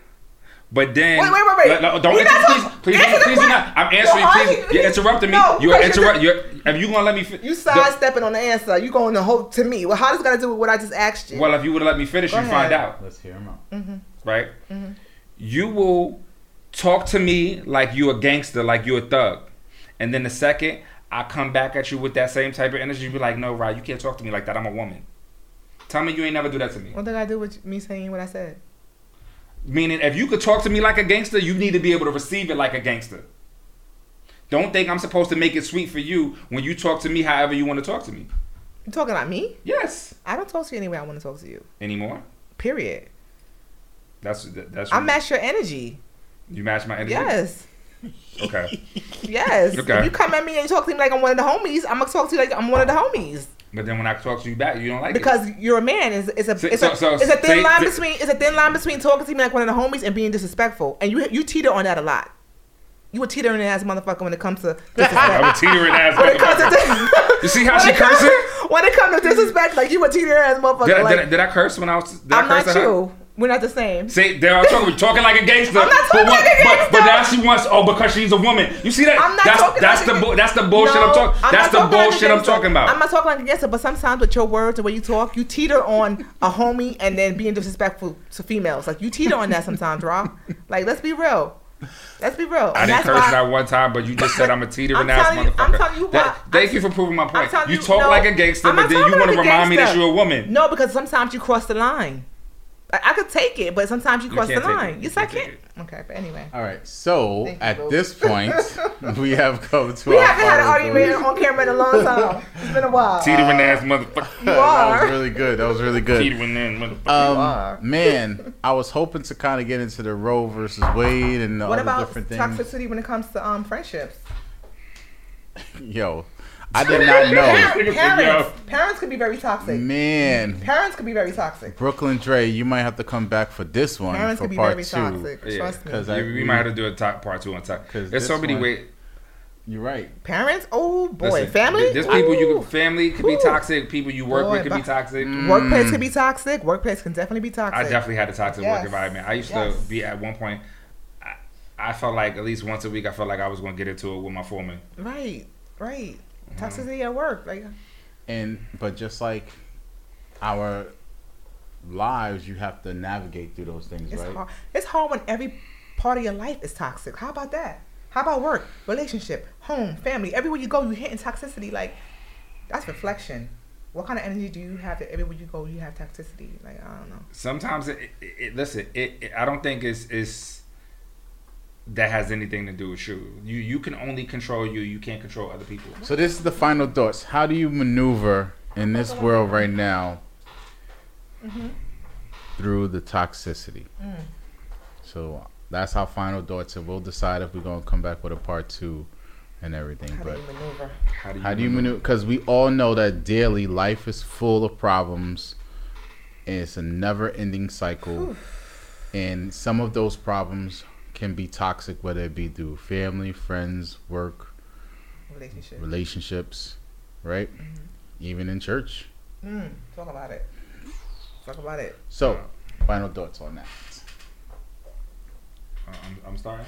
But then, Wait, wait, wait, wait. No, don't You're inter- please, talking- please, answer the please, do not. I'm answering. No, please, I- you're interrupting me. No, you're because you're- interrupt. You're. If you gonna let me, fi- You sidestepping on the answer. You going to hope to me. Well, how does it got to do with what I just asked you? Well, if you would have let me finish, Go you find out. Let's hear him out. right? Mm-hmm. You will talk to me like you a gangster, like you a thug, and then the second I come back at you with that same type of energy, you be like, "No, Rod, you can't talk to me like that. I'm a woman." Tell me you ain't never do that to me. what did I do with me saying what I said? Meaning, if you could talk to me like a gangster, you need to be able to receive it like a gangster. Don't think I'm supposed to make it sweet for you when you talk to me however you want to talk to me. You talking about me? Yes. I don't talk to you any way I want to talk to you. Anymore? Period. That's that's. I match your energy. You match my energy. Yes. Okay. (laughs) Yes. Okay. If you come at me and you talk to me like I'm one of the homies, I'm gonna talk to you like I'm one of the homies. But then when I talk to you back, you don't like it. Because you're a man. It's, it's a it's so- a so it's a thin say- line between it's a thin line between talking to me like one of the homies and being disrespectful. And you you teeter on that a lot. You a teetering ass motherfucker when it comes to (laughs) I'm a teetering ass when it comes to motherfucker. You see how she it comes- cursing? (laughs) When it comes to disrespect, like you a teetering ass motherfucker. Did, I- like, did, I- did I curse when I was? Did I I'm curse not you. We're not the same. See, there I'm talking, talking like a gangster. I'm not talking but, what- like a gangster. But, now she wants, oh, because she's a woman. You see that? I'm not that's talking that's like the a- bu- that's the bullshit No, I'm talking. I'm That's the talking like bullshit I'm gangster. talking about. I'm not talking like a gangster, but sometimes with your words, and way you talk, you teeter on a homie and then being disrespectful to females. Like you teeter on that sometimes, Rob. Like let's be real. Let's be real. I And didn't curse that one time, but you just said I'm a teetering I'm ass telling you- motherfucker. I'm telling you That- thank I'm- you for proving my point. You you, talk no, like a gangster, I'm but then you want to like remind me that you're a woman. No, because sometimes you cross the line. I, I could take it, but sometimes you You cross the line. it. Yes, You I can't can. Okay, but anyway. All right. So Thank you, at boo. this point, (laughs) we have come to We our haven't had an final argument vote. on camera in a long time. It's been a while. Teetering ass motherfucker. You that are. was really good. That was really good. Teetering ass motherfucker. You are. Um, man, I was hoping to kind of get into the Roe versus Wade and all the What other about different things. toxicity when it comes to um friendships? Yo, I did not (laughs) know. Parents, parents, parents could be very toxic. Man, Parents could be very toxic. Brooklyn Dre, you might have to come back for this one Parents could be part very two. toxic. Yeah, Trust me. 'cause Yeah, I- we might have to do a top part two on top. 'Cause There's so many one- ways. You're right. Parents, oh boy, Listen, family. There's people you Ooh. can family could be Ooh. toxic. People you work Boy, with could be but- toxic. Workplace could mm. be toxic. Workplace can definitely be toxic. I definitely had a toxic Yes. work environment. I used Yes. to be at one point. I, I felt like at least once a week, I felt like I was going to get into it with my foreman. Right, right. Mm-hmm. Toxicity at work, like And but just like our lives, you have to navigate through those things, it's right? hard. It's hard when every part of your life is toxic. How about that? How about work, relationship, home, family? Everywhere you go, you're hitting toxicity. Like that's reflection. What kind of energy do you have that everywhere you go you have toxicity? Like I don't know. Sometimes, it, it, it, listen, it, it, I don't think it's, it's that has anything to do with you. You you can only control you. You can't control other people. So this is the final thoughts. How do you maneuver in this world right now through the toxicity? Mm. So that's our final thoughts, and we'll decide if we're gonna come back with a part two and everything. How do but you maneuver? How do you, how do you maneuver? Because we all know that daily life is full of problems, and it's a never-ending cycle. and some of those problems can be toxic, whether it be through family, friends, work, Relationship. relationships, right? even in church. Mm, talk about it. Talk about it. So, final thoughts on that. Uh, I'm, I'm starting.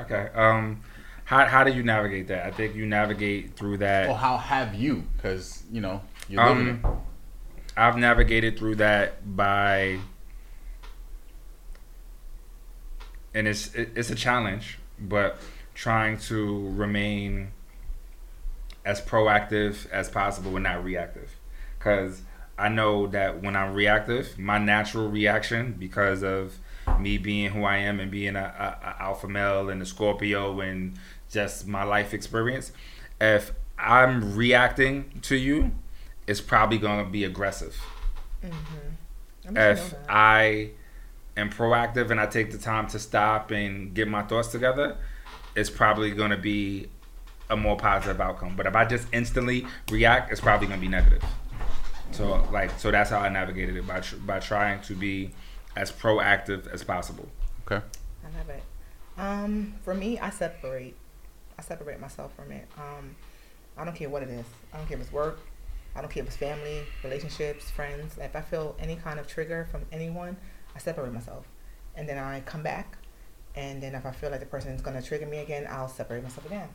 Okay. Um, how how do you navigate that? I think you navigate through that. Well, how have you? Because you know you're living it. Um, I've navigated through that by, and it's it, it's a challenge, but trying to remain as proactive as possible and not reactive, because I know that when I'm reactive, my natural reaction because of me being who I am and being a, a, a alpha male and a Scorpio and just my life experience, if I'm reacting to you, it's probably going to be aggressive. Mm-hmm. If I am proactive and I take the time to stop and get my thoughts together, it's probably going to be a more positive outcome. But if I just instantly react, it's probably going to be negative. So like, so that's how I navigated it by tr- by trying to be as proactive as possible. Okay. I love it. Um, for me, I separate. I separate myself from it. Um, I don't care what it is. I don't care if it's work. I don't care if it's family, relationships, friends. If I feel any kind of trigger from anyone, I separate myself, and then I come back. And then if I feel like the person is gonna trigger me again, I'll separate myself again.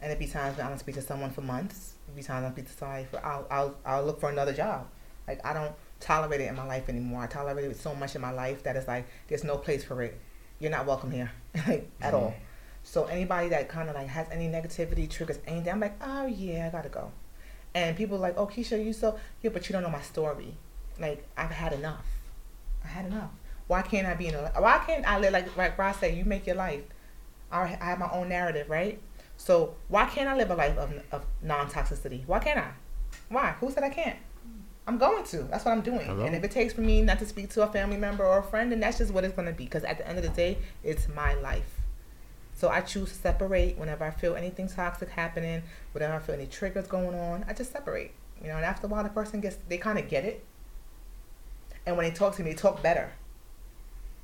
And it be times when I don't speak to someone for months. It be times I don't speak to somebody for. I'll I'll I'll look for another job. Like I don't tolerate it in my life anymore. I tolerate it so much in my life that it's like there's no place for it. You're not welcome here, (laughs) like at all. Mm-hmm. So anybody that kind of like has any negativity triggers anything, I'm like, oh yeah, I gotta go. And people are like, oh Keisha, you so yeah, but you don't know my story. Like I've had enough. I had enough. Why can't I be in a? Why can't I live like like Ross said? You make your life. I I have my own narrative, right? So why can't I live a life of of non toxicity? Why can't I? Why? Who said I can't? I'm going to. That's what I'm doing. Hello? And if it takes for me not to speak to a family member or a friend, then that's just what it's going to be. Because at the end of the day, it's my life. So I choose to separate whenever I feel anything toxic happening, whenever I feel any triggers going on. I just separate. You know, and after a while, the person gets, they kind of get it. And when they talk to me, they talk better.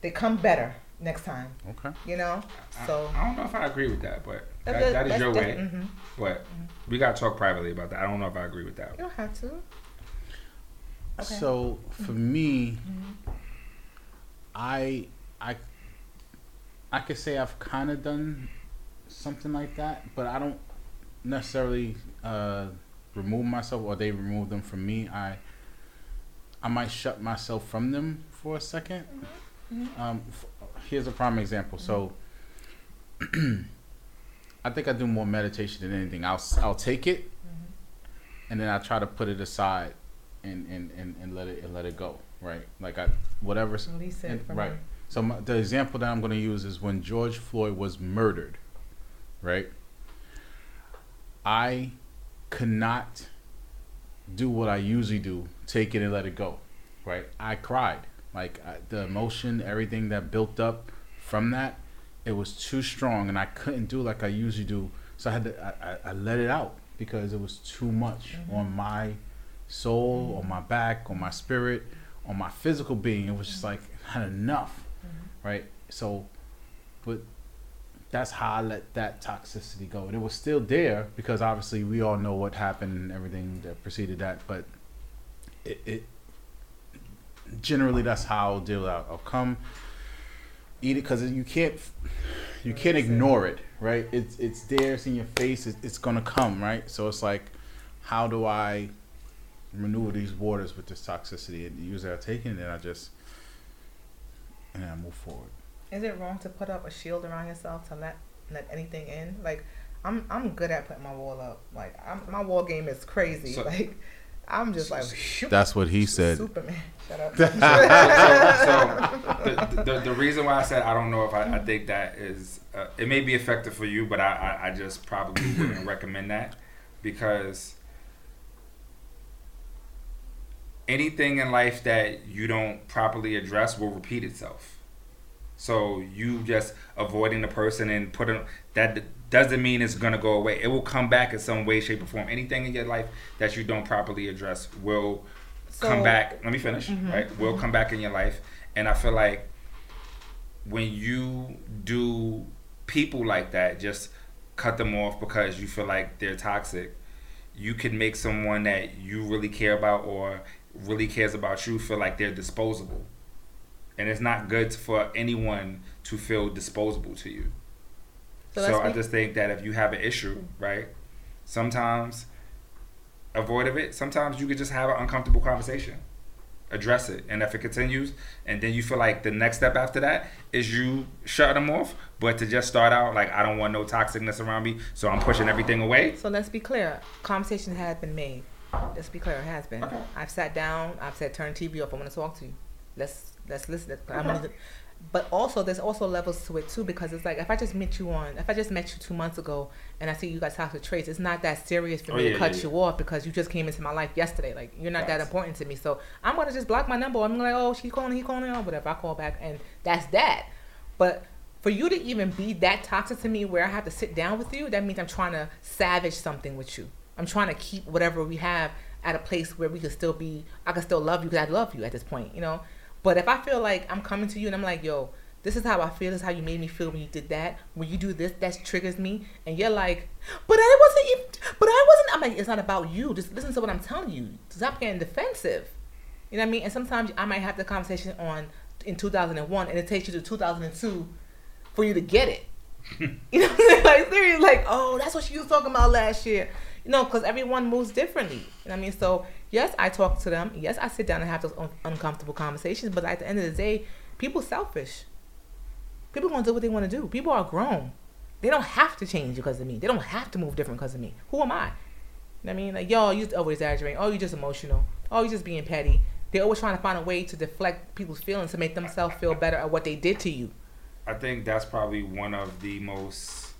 They come better next time. Okay. You know? I- So. I, don't know if I agree with that, but that, That's- that is your way. different. Mhm. But we gotta talk privately about that. I don't know if I agree with that. You don't have to. Okay. So for me, I I I could say I've kind of done something like that, but I don't necessarily uh, remove myself or they remove them from me. I I might shut myself from them for a 2nd Um, f- here's a prime example. So (clears throat) I think I do more meditation than anything. I'll I'll take it, and then I try to put it aside and, and, and, and let it and let it go. Right, like I whatever. Release it and- right. you. So my, the example that I'm going to use is when George Floyd was murdered. Right. I could not do what I usually do, take it and let it go. Right. I cried. Like I, the emotion, everything that built up from that, it was too strong, and I couldn't do like I usually do. So I had to. I, I, let it out because it was too much mm-hmm. on my soul, mm-hmm. on my back, on my spirit, on my physical being. It was just mm-hmm. like I had enough, right? So, but that's how I let that toxicity go, and it was still there because obviously we all know what happened and everything that preceded that. But it, it generally that's how I'll deal. I'll, I'll come eat it because you can't you can't ignore it, right? It's it's there, it's in your face, it's, it's gonna come, right? So it's like, how do I maneuver these waters with this toxicity? And usually I take it and then I just and then I move forward. Is it wrong to put up a shield around yourself to let let anything in? Like, I'm I'm good at putting my wall up. Like, I'm, my wall game is crazy. So- like, I'm just like shoot, That's what he said. Superman. Shut up. (laughs) so, so the, the, the reason why I said I don't know if I, I think that is uh, it may be effective for you, but I, I, I just probably (clears throat) wouldn't recommend that because anything in life that you don't properly address will repeat itself. So you just avoiding the person and putting that doesn't mean it's gonna go away. It will come back in some way, shape, or form. Anything in your life that you don't properly address will come back. Let me finish. Mhm, Right, will come back in your life, and I feel like when you do people like that, just cut them off because you feel like they're toxic. you can make someone that you really care about or really cares about you feel like they're disposable. And it's not good for anyone to feel disposable to you. So So, I just think that if you have an issue, right, sometimes avoid of it. Sometimes you could just have an uncomfortable conversation, address it, and if it continues, and then you feel like the next step after that is you shut them off. But to just start out like I don't want no toxicness around me, so I'm pushing everything away. So let's be clear. Conversation has been made. Let's be clear. It has been. Okay. I've sat down. I've said, turn TV off. I want to talk to you. Let's let's listen. Do- but also, there's also levels to it too because it's like if I just met you on, if I just met you two months ago and I see you guys toxic traits, it's not that serious for Oh, me yeah, to cut yeah, you off because you just came into my life yesterday. Like you're not that important to me. So I'm gonna just block my number. I'm like, oh, she calling, he calling, or whatever. I call back, and that's that. But for you to even be that toxic to me where I have to sit down with you, that means I'm trying to savage something with you. I'm trying to keep whatever we have at a place where we could still be, I can still love you because I love you at this point, you know? But if I feel like I'm coming to you and I'm like, yo, this is how I feel, this is how you made me feel when you did that. When you do this, that triggers me. And you're like, but I wasn't even, but I wasn't, I'm like, it's not about you. Just listen to what I'm telling you. Stop getting defensive. You know what I mean? And sometimes I might have the conversation on in 2001 and it takes you to 2002 for you to get it. (laughs) you know what I'm saying? Like, seriously, like, oh, that's what she was talking about last year. You know, because everyone moves differently. You know what I mean? So, yes, I talk to them. Yes, I sit down and have those un- uncomfortable conversations. But at the end of the day, people selfish. People to do what they want to do. People are grown. They don't have to change because of me. They don't have to move different because of me. Who am I? I mean? Like, yo, you over exaggerating. Oh, you're just emotional. Oh, you're just being petty. They're always trying to find a way to deflect people's feelings to make themselves feel better at what they did to you. I think that's probably one of the most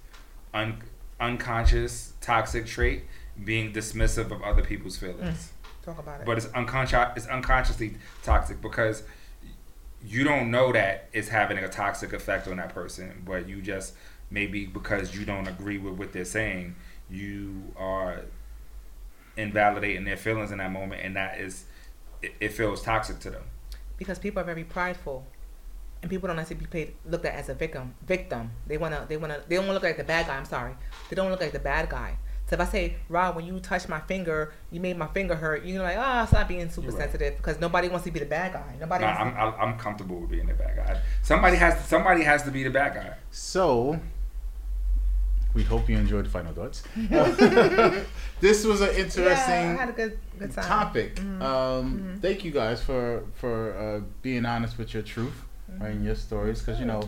un- unconscious toxic trait being dismissive of other people's feelings. Talk about it. But it's unconscious. It's unconsciously toxic because you don't know that it's having a toxic effect on that person, but you just maybe because you don't agree with what they're saying, you are invalidating their feelings in that moment, and that is it, it feels toxic to them. because people are very prideful, and people don't necessarily be paid, looked at as a victim. Victim. They wanna. They wanna. They don't wanna look like the bad guy. I'm sorry. They don't look like the bad guy. So if I say, Rob, when you touch my finger, you made my finger hurt. You're like, ah, oh, stop being super right. sensitive because nobody wants to be the bad guy. Nobody. Nah, wants I'm, I'm I'm comfortable with being the bad guy. Somebody has somebody has to be the bad guy. So, we hope you enjoyed final thoughts. (laughs) (laughs) this was an interesting yeah, I had a good good time. topic. Mhm. Um, Mhm. Thank you guys for for uh, being honest with your truth right, and your stories, because you know,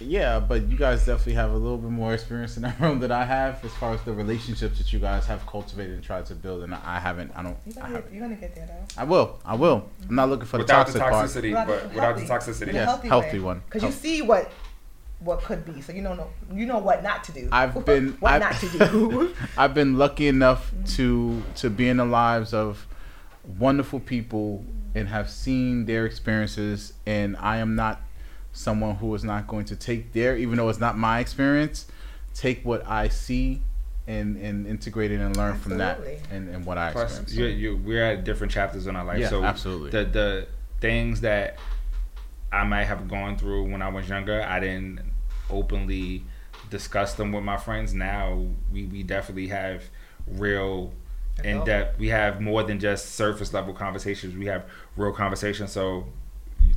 yeah. But you guys definitely have a little bit more experience in that (laughs) room than I have, as far as the relationships that you guys have cultivated and tried to build, and I haven't. I don't. You're I gonna, haven't. get, you're gonna get there though. I will. I will. I'm mm-hmm. not looking for the without the toxic part. toxicity, Without but without the toxicity. in Yeah, healthy, healthy one. Because you see what what could be, so you don't know you know what not to do. I've (laughs) been- what I've- not to do. (laughs) I've been lucky enough mm-hmm. to to be in the lives of wonderful people and have seen their experiences and I am not someone who is not going to take their even though it's not my experience take what I see and and integrate it and learn from that and, and what I Plus, experience. you you we're at different chapters in our life. Yeah, so absolutely. The the things that I might have gone through when I was younger, I didn't openly discuss them with my friends. Now we, we definitely have real in Adult. depth. We have more than just surface level conversations. We have real conversations. So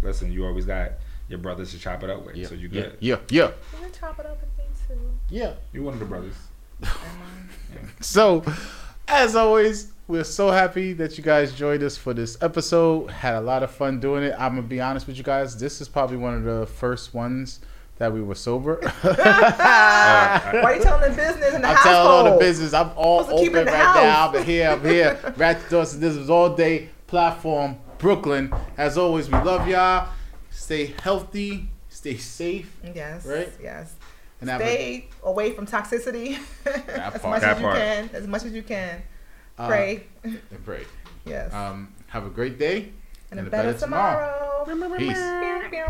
listen, you always got your brothers to chop it up with. Yeah, So you yeah, good. yeah, yeah, You can chop it up with me too. yeah. You one of the brothers. Am (laughs) I? So, as always, we're so happy that you guys joined us for this episode. Had a lot of fun doing it. I'm gonna be honest with you guys. This is probably one of the first ones that we were sober. Uh, (laughs) Why you telling the business in the I'm household? telling all the business. I'm all Supposed to keep open right in the now. I'm here. I'm here. (laughs) Ratchet Doors. This is all day platform, Brooklyn. As always, we love y'all. Stay healthy. Stay safe. Yes. Right? Yes. And have a, Stay away from toxicity (laughs) as part. much as you part. can. As much as you can. uh, Pray. (laughs) and pray. yes. Um, have a great day and a better tomorrow. Peace. Pew,